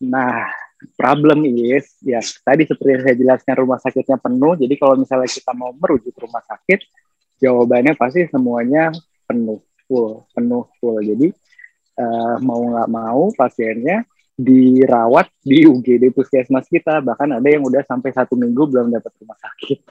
Nah, problem is ya tadi seperti saya jelaskan rumah sakitnya penuh. Jadi kalau misalnya kita mau merujuk rumah sakit, jawabannya pasti semuanya penuh, full, penuh, full. Jadi uh, mau nggak mau pasiennya dirawat di UGD puskesmas kita. Bahkan ada yang udah sampai satu minggu belum dapat rumah sakit.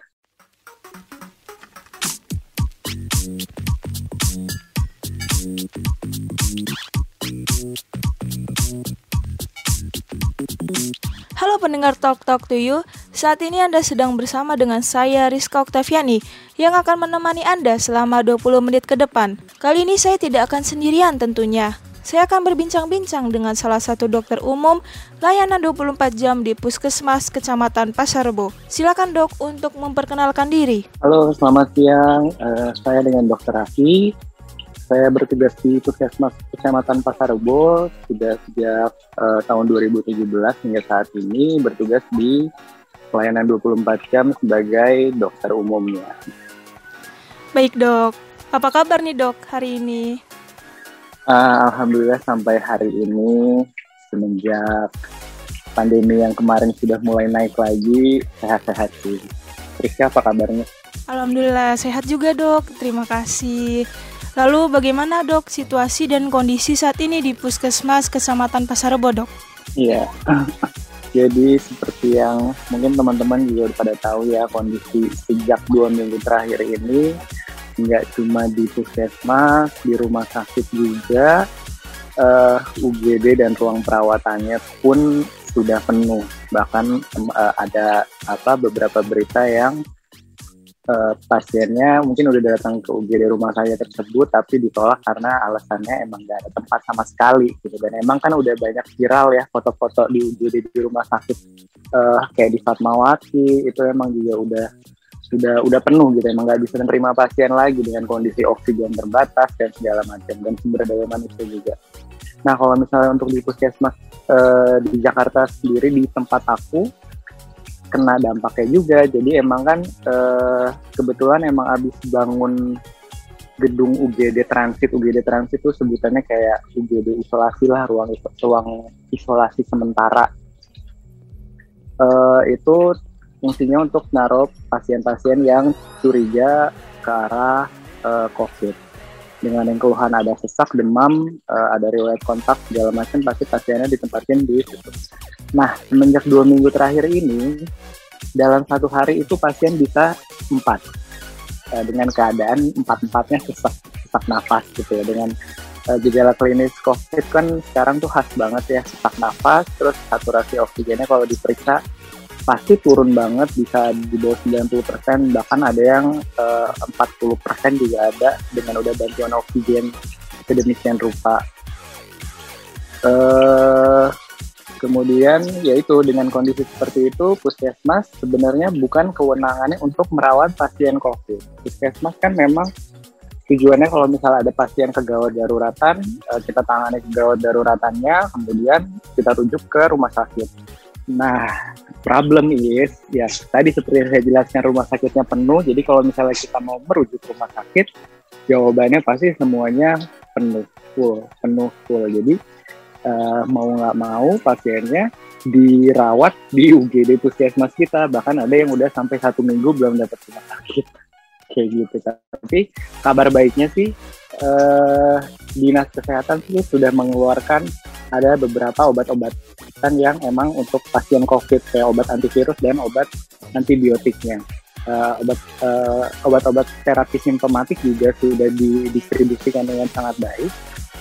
Halo pendengar Talk Talk to You, saat ini Anda sedang bersama dengan saya Rizka Oktaviani yang akan menemani Anda selama 20 menit ke depan. Kali ini saya tidak akan sendirian tentunya. Saya akan berbincang-bincang dengan salah satu dokter umum layanan 24 jam di Puskesmas Kecamatan Pasar Rebo. Silakan dok untuk memperkenalkan diri. Halo, selamat siang. Uh, saya dengan Dokter Rafi saya bertugas di Puskesmas Kecamatan Pasar Rebo sudah sejak uh, tahun 2017 hingga saat ini bertugas di pelayanan 24 jam sebagai dokter umumnya. Baik dok, apa kabar nih dok hari ini? Uh, Alhamdulillah sampai hari ini semenjak pandemi yang kemarin sudah mulai naik lagi sehat-sehat sih. Rizky apa kabarnya? Alhamdulillah sehat juga dok, terima kasih. Lalu bagaimana dok situasi dan kondisi saat ini di Puskesmas Kecamatan Pasar Rebo dok? Iya, jadi seperti yang mungkin teman-teman juga pada tahu ya kondisi sejak dua minggu terakhir ini nggak cuma di puskesmas, di rumah sakit juga, uh, eh, UGD dan ruang perawatannya pun sudah penuh. Bahkan uh, ada apa beberapa berita yang uh, pasiennya mungkin udah datang ke UGD rumah saya tersebut tapi ditolak karena alasannya emang gak ada tempat sama sekali gitu dan emang kan udah banyak viral ya foto-foto di UGD di rumah sakit uh, kayak di Fatmawati itu emang juga udah sudah udah penuh gitu emang nggak bisa menerima pasien lagi dengan kondisi oksigen terbatas dan segala macam dan sumber daya manusia juga. Nah kalau misalnya untuk di puskesmas uh, di Jakarta sendiri di tempat aku kena dampaknya juga. Jadi emang kan eh, kebetulan emang abis bangun gedung UGD transit UGD transit itu sebutannya kayak UGD isolasi lah ruang ruang isolasi sementara. Eh, itu fungsinya untuk naruh pasien-pasien yang curiga ke arah eh, COVID dengan yang keluhan ada sesak, demam, uh, ada riwayat kontak segala macam pasti pasiennya ditempatin di situ. Nah, semenjak dua minggu terakhir ini, dalam satu hari itu pasien bisa empat uh, dengan keadaan empat-empatnya sesak, sesak nafas gitu ya. Dengan uh, gejala klinis COVID kan sekarang tuh khas banget ya, sesak nafas, terus saturasi oksigennya kalau diperiksa pasti turun banget bisa di bawah 90% bahkan ada yang uh, 40% juga ada dengan udah bantuan oksigen sedemikian rupa. Uh, Kemudian yaitu dengan kondisi seperti itu puskesmas sebenarnya bukan kewenangannya untuk merawat pasien COVID. Puskesmas kan memang tujuannya kalau misalnya ada pasien kegawat daruratan, eh, kita tangani kegawat daruratannya, kemudian kita rujuk ke rumah sakit. Nah, problem is ya tadi seperti yang saya jelaskan rumah sakitnya penuh. Jadi kalau misalnya kita mau merujuk rumah sakit, jawabannya pasti semuanya penuh, full, penuh, full. Jadi uh, mau nggak mau pasiennya dirawat di UGD puskesmas kita bahkan ada yang udah sampai satu minggu belum dapat rumah sakit kayak gitu tapi kabar baiknya sih uh, dinas kesehatan sih sudah mengeluarkan ada beberapa obat-obatan yang emang untuk pasien COVID kayak obat antivirus dan obat antibiotiknya. Uh, obat uh, obat-obat terapi simptomatik juga sudah didistribusikan dengan sangat baik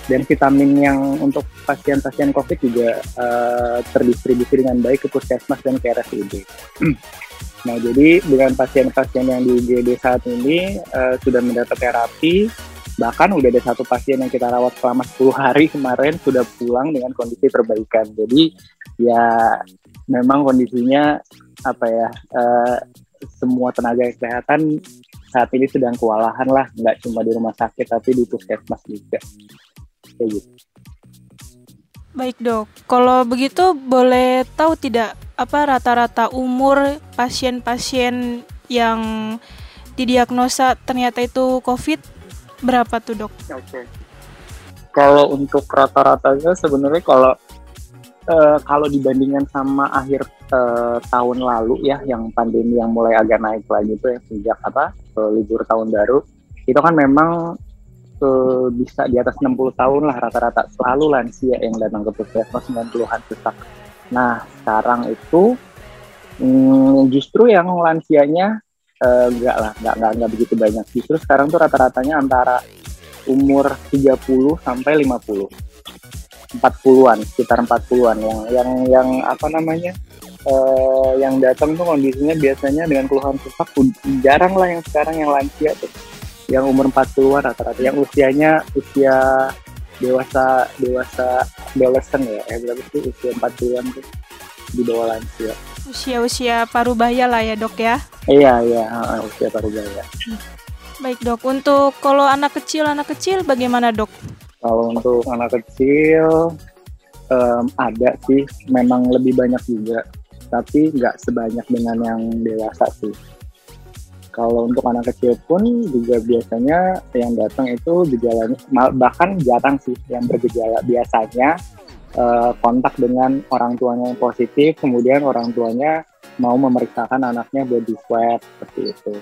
dan vitamin yang untuk pasien-pasien COVID juga uh, terdistribusi dengan baik ke puskesmas dan ke RSUD. nah, jadi dengan pasien-pasien yang di UGD saat ini uh, sudah mendapat terapi, bahkan udah ada satu pasien yang kita rawat selama 10 hari kemarin sudah pulang dengan kondisi perbaikan. Jadi ya memang kondisinya apa ya uh, semua tenaga kesehatan saat ini sedang kewalahan lah, nggak cuma di rumah sakit tapi di puskesmas juga gitu. Baik dok, kalau begitu boleh tahu tidak apa rata-rata umur pasien-pasien yang didiagnosa ternyata itu COVID berapa tuh dok? Oke. Okay. Kalau untuk rata-ratanya sebenarnya kalau uh, kalau dibandingkan sama akhir uh, tahun lalu ya, yang pandemi yang mulai agak naik lagi itu ya sejak apa uh, libur tahun baru, itu kan memang uh, bisa di atas 60 tahun lah rata-rata selalu lansia yang datang ke puskesmas 90-an sesak. Nah sekarang itu um, justru yang lansianya uh, enggak lah, enggak, enggak, enggak begitu banyak. Justru sekarang tuh rata-ratanya antara umur 30 sampai 50 40-an, sekitar 40-an yang yang yang apa namanya? Uh, yang datang tuh kondisinya biasanya dengan keluhan sesak jarang lah yang sekarang yang lansia tuh. Yang umur 40-an rata-rata, yang usianya usia dewasa dewasa adolescent ya, eh berapa sih usia 40-an tuh di bawah lansia. Usia-usia paruh baya lah ya, Dok ya. Iya, iya, usia paruh baya. Baik, Dok. Untuk kalau anak kecil, anak kecil bagaimana, Dok? Kalau untuk anak kecil um, ada sih, memang lebih banyak juga, tapi nggak sebanyak dengan yang dewasa sih. Kalau untuk anak kecil pun juga biasanya yang datang itu gejalanya bahkan jarang sih yang bergejala. Biasanya uh, kontak dengan orang tuanya yang positif, kemudian orang tuanya mau memeriksakan anaknya body swab seperti itu.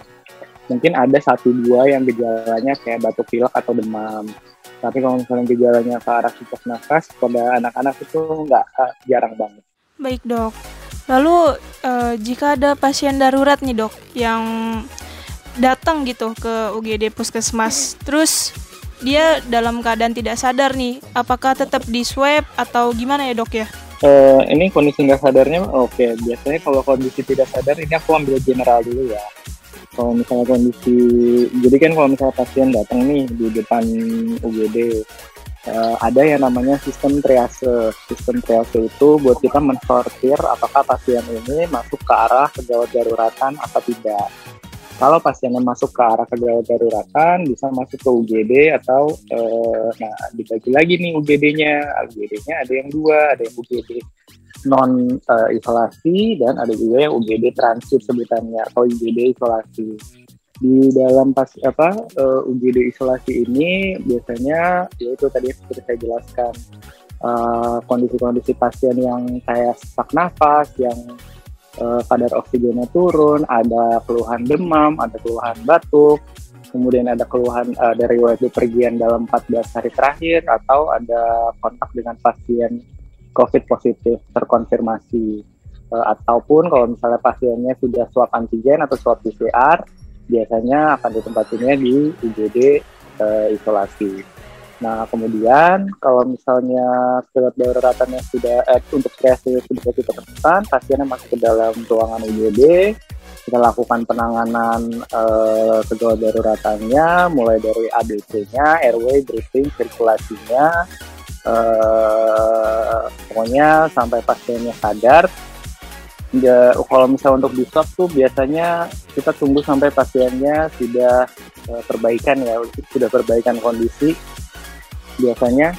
Mungkin ada satu dua yang gejalanya kayak batuk pilek atau demam tapi kalau misalnya gejalanya ke arah sesak nafas pada anak-anak itu nggak jarang banget. Baik dok. Lalu uh, jika ada pasien darurat nih dok yang datang gitu ke UGD Puskesmas, terus dia dalam keadaan tidak sadar nih, apakah tetap di swab atau gimana ya dok ya? Uh, ini kondisi nggak sadarnya, oke. Okay. Biasanya kalau kondisi tidak sadar, ini aku ambil general dulu ya kalau misalnya kondisi jadi kan kalau misalnya pasien datang nih di depan UGD uh, ada yang namanya sistem triase. Sistem triase itu buat kita mensortir apakah pasien ini masuk ke arah kegawat daruratan atau tidak. Kalau pasiennya masuk ke arah kegawat daruratan bisa masuk ke UGD atau uh, nah dibagi lagi nih UGD-nya UGD-nya ada yang dua ada yang UGD non uh, isolasi dan ada juga yang UGD transit sebutannya atau UGD isolasi. Di dalam pas apa uh, eh, UGD isolasi ini biasanya yaitu tadi seperti saya jelaskan. Kondisi kondisi-kondisi pasien yang kayak sesak nafas, yang uh, kadar oksigennya turun, ada keluhan demam, ada keluhan batuk, kemudian ada keluhan uh, dari riwayat pergian dalam 14 hari terakhir atau ada kontak dengan pasien COVID positif terkonfirmasi. Uh, ataupun kalau misalnya pasiennya sudah swab antigen atau swab PCR biasanya akan ditempatinnya di UGD uh, eh, isolasi. Nah kemudian kalau misalnya surat daruratannya sudah eh, untuk kreasi sudah kita pasiennya masuk ke dalam ruangan UGD kita lakukan penanganan kedua daruratannya mulai dari ABC-nya, airway, breathing, sirkulasinya, uh, pokoknya sampai pasiennya sadar ya, kalau misalnya untuk di swab tuh biasanya kita tunggu sampai pasiennya sudah uh, perbaikan ya sudah perbaikan kondisi. Biasanya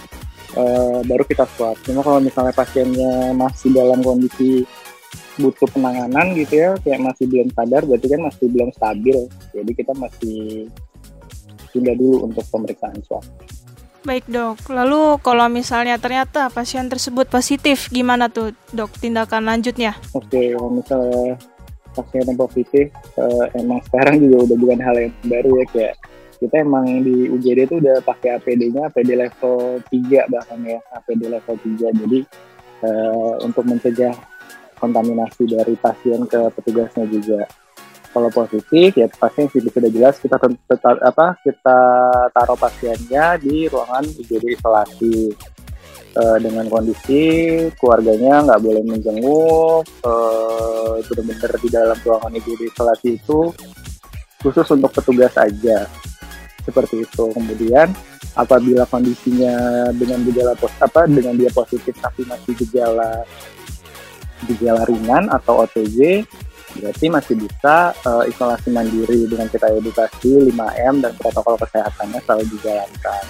uh, baru kita swab. Cuma kalau misalnya pasiennya masih dalam kondisi butuh penanganan gitu ya kayak masih belum sadar berarti kan masih belum stabil. Jadi kita masih tunda dulu untuk pemeriksaan swab. Baik dok, lalu kalau misalnya ternyata pasien tersebut positif, gimana tuh dok tindakan lanjutnya? Oke, kalau misalnya pasien yang positif, uh, emang sekarang juga udah bukan hal yang baru ya kayak kita emang di UGD itu udah pakai APD-nya APD level 3 bahkan ya APD level 3 jadi uh, untuk mencegah kontaminasi dari pasien ke petugasnya juga kalau positif ya pasti sudah jelas kita tetap apa kita taruh pasiennya di ruangan IGD isolasi. E, dengan kondisi keluarganya nggak boleh menjenguk e, benar-benar di dalam ruangan IGD isolasi itu khusus untuk petugas aja. Seperti itu. Kemudian apabila kondisinya dengan gejala pos apa dengan dia positif tapi masih gejala gejala ringan atau OTG berarti masih bisa uh, isolasi mandiri dengan kita edukasi 5M dan protokol kesehatannya selalu dijalankan.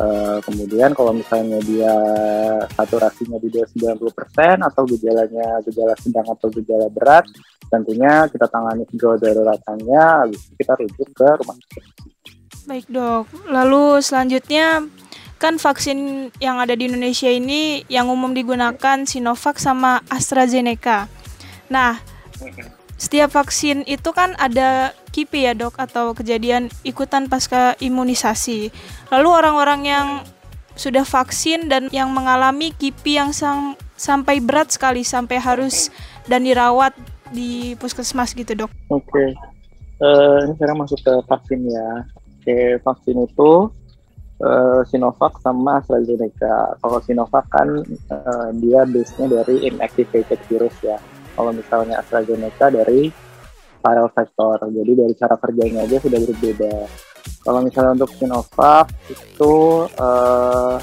Uh, kemudian kalau misalnya dia saturasinya di 90% atau gejalanya gejala sedang atau gejala berat, tentunya kita tangani segala daruratannya, itu kita rujuk ke rumah sakit. Baik dok, lalu selanjutnya kan vaksin yang ada di Indonesia ini yang umum digunakan Sinovac sama AstraZeneca. Nah, setiap vaksin itu kan ada KIPI ya dok atau kejadian ikutan pasca imunisasi. Lalu orang-orang yang sudah vaksin dan yang mengalami KIPI yang sang, sampai berat sekali sampai harus dan dirawat di puskesmas gitu dok. Oke, okay. uh, ini sekarang masuk ke vaksin ya. Oke, okay, vaksin itu uh, Sinovac sama AstraZeneca. Kalau Sinovac kan uh, dia base-nya dari inactivated virus ya. Kalau misalnya AstraZeneca dari viral vector. Jadi dari cara kerjanya aja sudah berbeda. Kalau misalnya untuk Sinovac itu uh,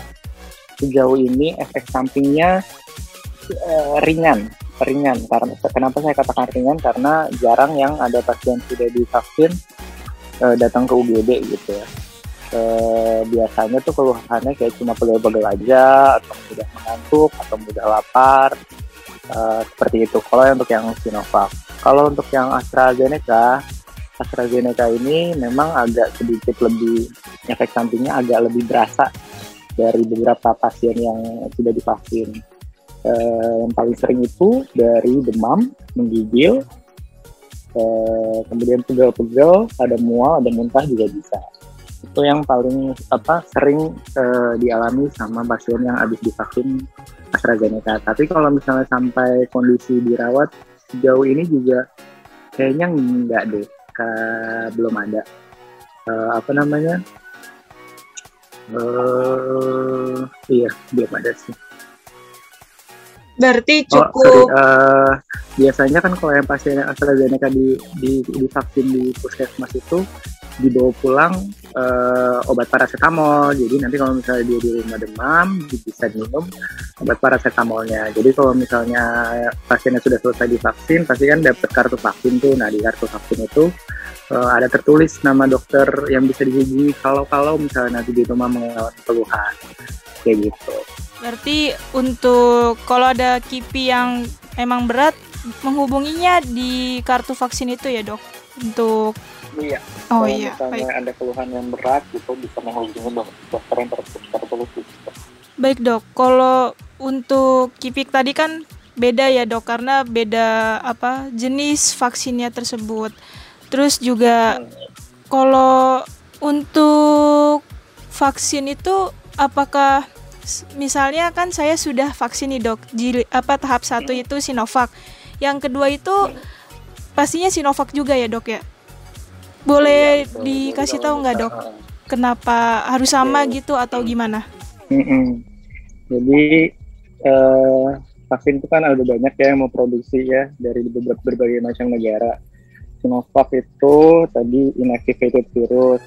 sejauh ini efek sampingnya uh, ringan, ringan. Karena kenapa saya katakan ringan? Karena jarang yang ada pasien sudah divaksin uh, datang ke UGD gitu ya eh, biasanya tuh keluhannya kayak cuma pegel-pegel aja atau mudah mengantuk atau mudah lapar eh, seperti itu. Kalau untuk yang Sinovac. Kalau untuk yang AstraZeneca AstraZeneca ini memang agak sedikit lebih efek sampingnya agak lebih berasa dari beberapa pasien yang sudah divaksin. Eh, yang paling sering itu dari demam, menggigil, eh, kemudian pegel-pegel, ada mual, ada muntah juga bisa itu yang paling apa sering uh, dialami sama pasien yang habis divaksin AstraZeneca. Tapi kalau misalnya sampai kondisi dirawat sejauh ini juga kayaknya enggak deh, ke, belum ada uh, apa namanya. Uh, iya belum ada sih. Berarti cukup. Oh, sorry, uh, biasanya kan kalau yang pasien AstraZeneca di, di divaksin di puskesmas itu dibawa pulang uh, obat paracetamol. Jadi nanti kalau misalnya dia di rumah demam, bisa minum obat paracetamolnya. Jadi kalau misalnya pasiennya sudah selesai divaksin, pasti kan dapat kartu vaksin tuh. Nah di kartu vaksin itu uh, ada tertulis nama dokter yang bisa dihubungi kalau-kalau misalnya nanti di rumah mengalami keluhan kayak gitu. Berarti untuk kalau ada KIPI yang emang berat menghubunginya di kartu vaksin itu ya dok untuk Iya. Oh Kalau iya. misalnya Baik. ada keluhan yang berat gitu bisa menghubungi dokter yang tertulis. Baik dok, kalau untuk kipik tadi kan beda ya dok karena beda apa jenis vaksinnya tersebut. Terus juga hmm. kalau untuk vaksin itu apakah misalnya kan saya sudah vaksin nih dok, di apa tahap satu hmm. itu Sinovac, yang kedua itu hmm. pastinya Sinovac juga ya dok ya? Boleh iya, dikasih tahu nggak dok kenapa harus sama gitu atau gimana? Jadi uh, vaksin itu kan ada banyak ya yang mau produksi ya dari beberapa berbagai macam negara. Sinovac itu tadi inactivated virus.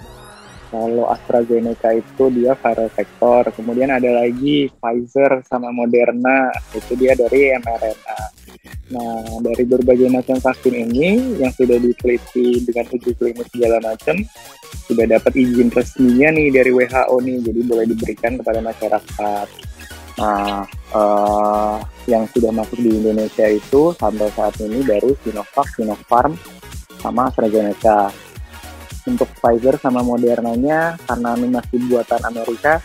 Kalau AstraZeneca itu dia viral vector. Kemudian ada lagi Pfizer sama Moderna itu dia dari mRNA. Nah, dari berbagai macam vaksin ini yang sudah diteliti dengan uji klinis segala macam, sudah dapat izin resminya nih dari WHO nih, jadi boleh diberikan kepada masyarakat. Nah, uh, yang sudah masuk di Indonesia itu sampai saat ini baru Sinovac, Sinopharm, sama AstraZeneca. Untuk Pfizer sama Modernanya, karena ini masih buatan Amerika,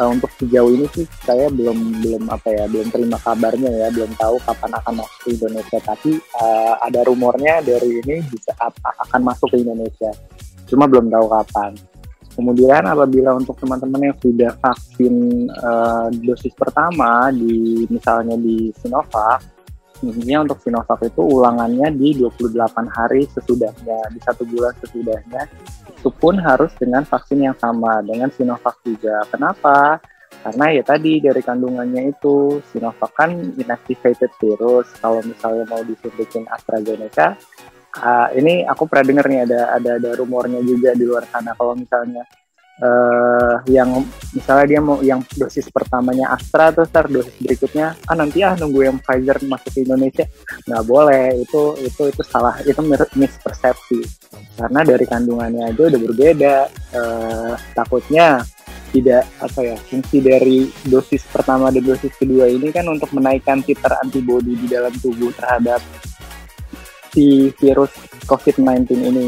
uh, untuk sejauh ini sih saya belum belum apa ya belum terima kabarnya ya belum tahu kapan akan masuk ke Indonesia. Tapi uh, ada rumornya dari ini bisa akan masuk ke Indonesia. Cuma belum tahu kapan. Kemudian apabila untuk teman-teman yang sudah vaksin uh, dosis pertama di misalnya di Sinovac Intinya untuk Sinovac itu ulangannya di 28 hari sesudahnya, di satu bulan sesudahnya. Itu pun harus dengan vaksin yang sama, dengan Sinovac juga. Kenapa? Karena ya tadi dari kandungannya itu, Sinovac kan inactivated virus. Kalau misalnya mau disuntikin AstraZeneca, uh, ini aku pernah dengar nih ada ada ada rumornya juga di luar sana kalau misalnya uh, yang misalnya dia mau yang dosis pertamanya Astra terus ntar dosis berikutnya ah nanti ah nunggu yang Pfizer masuk ke Indonesia. Nggak boleh itu itu itu salah itu mispersepsi. Karena dari kandungannya aja udah berbeda. Uh, takutnya tidak apa ya fungsi dari dosis pertama dan dosis kedua ini kan untuk menaikkan titer antibodi di dalam tubuh terhadap si virus COVID-19 ini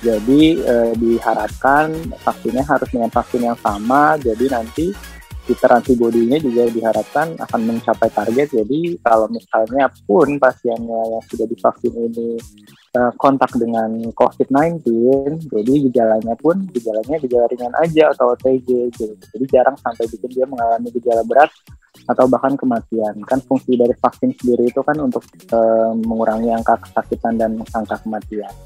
Jadi eh, diharapkan vaksinnya harus dengan vaksin yang sama. Jadi nanti titer antibodinya juga diharapkan akan mencapai target. Jadi kalau misalnya pun pasiennya yang sudah divaksin ini eh, kontak dengan COVID-19, jadi gejalanya pun gejalanya gejala ringan aja atau OTG gitu. Jadi jarang sampai bikin dia mengalami gejala berat atau bahkan kematian. Kan fungsi dari vaksin sendiri itu kan untuk eh, mengurangi angka kesakitan dan angka kematian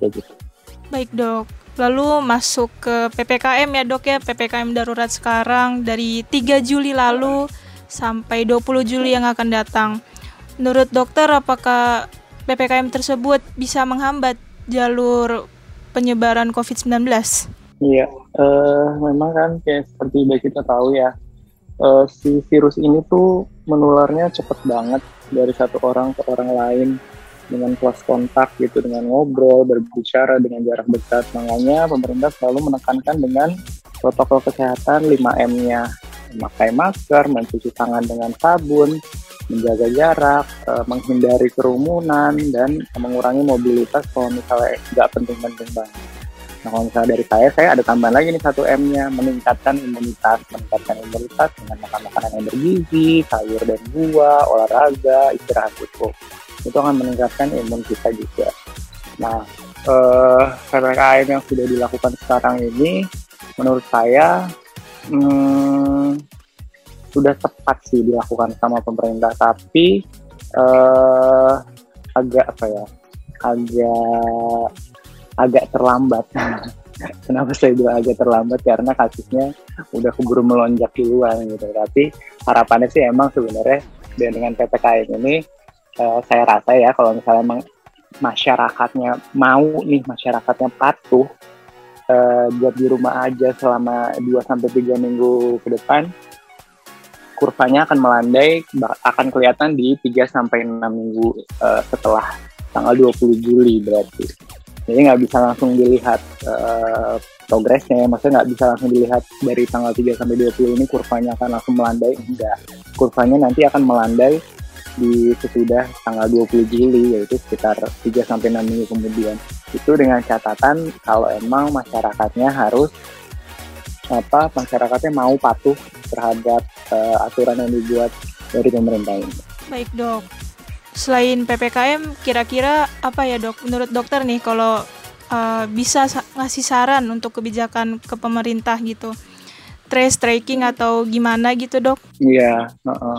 kayak gitu. Baik dok, lalu masuk ke PPKM ya dok ya, PPKM darurat sekarang dari 3 Juli lalu sampai 20 Juli yang akan datang. Menurut dokter apakah PPKM tersebut bisa menghambat jalur penyebaran COVID-19? Iya, uh, memang kan kayak seperti udah kita tahu ya, uh, si virus ini tuh menularnya cepet banget dari satu orang ke orang lain dengan kelas kontak gitu dengan ngobrol berbicara dengan jarak dekat. Makanya pemerintah selalu menekankan dengan protokol kesehatan 5M-nya memakai masker, mencuci tangan dengan sabun, menjaga jarak, e, menghindari kerumunan dan mengurangi mobilitas kalau misalnya nggak penting-penting banget. Nah kalau misalnya dari saya, saya ada tambahan lagi nih satu M-nya, meningkatkan imunitas, meningkatkan imunitas dengan makan makanan yang bergizi, sayur dan buah, olahraga, istirahat cukup itu akan meningkatkan imun kita juga. Nah, eh, ppkm yang sudah dilakukan sekarang ini, menurut saya hmm, sudah tepat sih dilakukan sama pemerintah, tapi eh, agak apa ya, agak agak terlambat. Kenapa saya bilang agak terlambat? Karena kasusnya udah keburu melonjak duluan gitu. Tapi harapannya sih emang sebenarnya dengan ppkm ini uh, saya rasa ya kalau misalnya emang masyarakatnya mau nih masyarakatnya patuh uh, buat di rumah aja selama 2 sampai tiga minggu ke depan kurvanya akan melandai akan kelihatan di 3 sampai enam minggu uh, setelah tanggal 20 Juli berarti. Jadi nggak bisa langsung dilihat uh, progresnya, maksudnya nggak bisa langsung dilihat dari tanggal 3 sampai 20 ini kurvanya akan langsung melandai, enggak. Kurvanya nanti akan melandai di sesudah tanggal 20 Juli yaitu sekitar 3 sampai 6 minggu kemudian. Itu dengan catatan kalau emang masyarakatnya harus apa masyarakatnya mau patuh terhadap uh, aturan yang dibuat dari pemerintah ini. Baik, Dok. Selain PPKM, kira-kira apa ya, Dok? Menurut dokter nih kalau uh, bisa sa ngasih saran untuk kebijakan ke pemerintah gitu. Trace tracking atau gimana gitu, Dok? Iya, uh -uh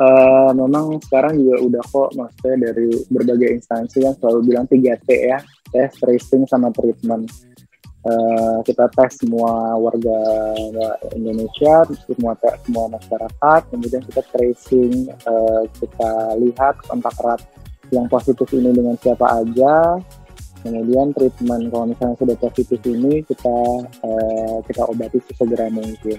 uh, memang sekarang juga udah kok maksudnya dari berbagai instansi yang selalu bilang 3T ya, tes, tracing, sama treatment. Uh, kita tes semua warga Indonesia, semua semua masyarakat, kemudian kita tracing, uh, kita lihat kontak erat yang positif ini dengan siapa aja, kemudian treatment kalau misalnya sudah positif ini kita uh, kita obati sesegera mungkin.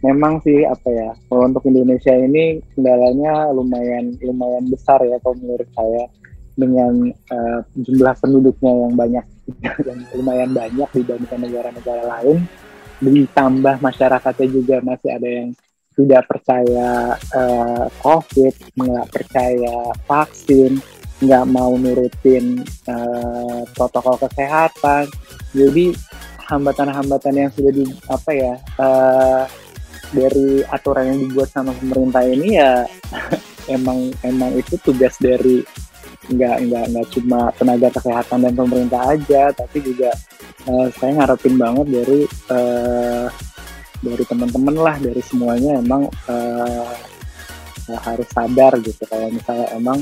Memang sih apa ya kalau untuk Indonesia ini kendalanya lumayan lumayan besar ya kalau menurut saya dengan uh, jumlah penduduknya yang banyak yang lumayan banyak dibandingkan negara-negara lain ditambah masyarakatnya juga masih ada yang tidak percaya uh, COVID, nggak percaya vaksin, nggak mau nurutin uh, protokol kesehatan. Jadi hambatan-hambatan yang sudah di apa ya uh, dari aturan yang dibuat sama pemerintah ini ya emang emang itu tugas dari nggak nggak nggak cuma tenaga kesehatan dan pemerintah aja tapi juga uh, saya ngarepin banget dari uh, dari teman-teman lah dari semuanya emang uh, harus sadar gitu. Kalau misalnya emang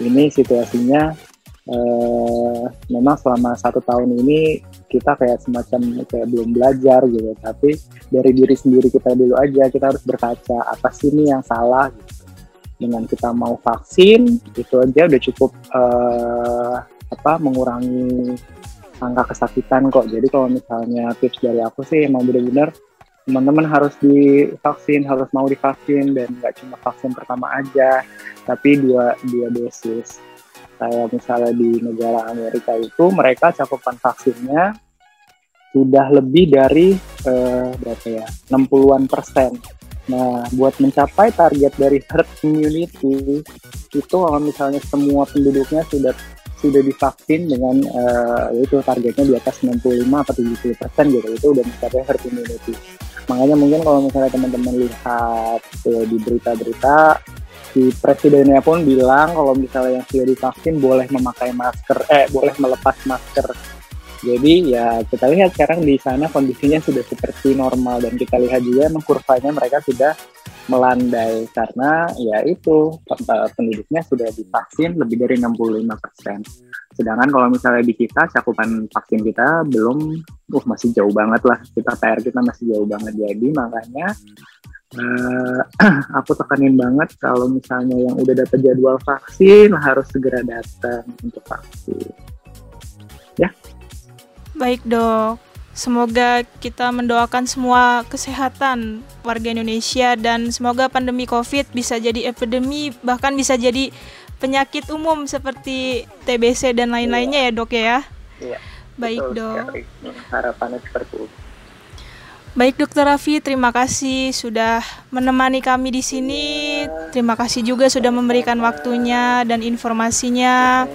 ini situasinya uh, memang selama satu tahun ini kita kayak semacam kayak belum belajar gitu. Tapi dari diri sendiri kita dulu aja kita harus berkaca apa sih ini yang salah gitu. dengan kita mau vaksin itu aja udah cukup uh, apa mengurangi angka kesakitan kok. Jadi kalau misalnya tips dari aku sih emang benar-benar teman-teman harus divaksin harus mau divaksin dan nggak cuma vaksin pertama aja tapi dua dua dosis. Kayak misalnya di negara Amerika itu mereka cakupan vaksinnya sudah lebih dari uh, berapa ya 60-an persen. Nah, buat mencapai target dari herd immunity itu kalau misalnya semua penduduknya sudah sudah divaksin dengan uh, itu targetnya di atas 65 atau 70 persen gitu itu udah mencapai herd immunity makanya mungkin kalau misalnya teman-teman lihat uh, di berita-berita si presidennya pun bilang kalau misalnya yang sudah divaksin boleh memakai masker eh boleh melepas masker jadi ya kita lihat sekarang di sana kondisinya sudah seperti normal dan kita lihat juga emang kurvanya mereka sudah melandai karena ya itu penduduknya sudah divaksin lebih dari 65 persen. Sedangkan kalau misalnya di kita cakupan vaksin kita belum, uh masih jauh banget lah. Kita PR kita masih jauh banget. Jadi makanya uh, aku tekanin banget kalau misalnya yang udah dapat jadwal vaksin harus segera datang untuk vaksin. Baik dok. Semoga kita mendoakan semua kesehatan warga Indonesia dan semoga pandemi COVID bisa jadi epidemi bahkan bisa jadi penyakit umum seperti TBC dan lain-lainnya ya dok ya. Iya. Baik dok. Harapannya seperti itu. Baik Dokter Raffi, terima kasih sudah menemani kami di sini. Iya. Terima kasih juga sudah memberikan waktunya dan informasinya.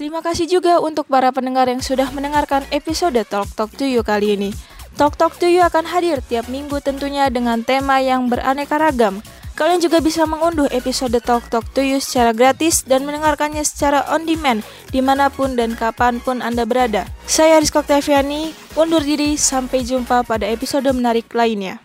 Terima kasih juga untuk para pendengar yang sudah mendengarkan episode Talk Talk to You kali ini. Talk Talk to You akan hadir tiap minggu tentunya dengan tema yang beraneka ragam. Kalian juga bisa mengunduh episode Talk Talk to You secara gratis dan mendengarkannya secara on demand di mana pun dan kapan pun Anda berada. Saya Rizko Octaviani, undur diri, sampai jumpa pada episode menarik lainnya.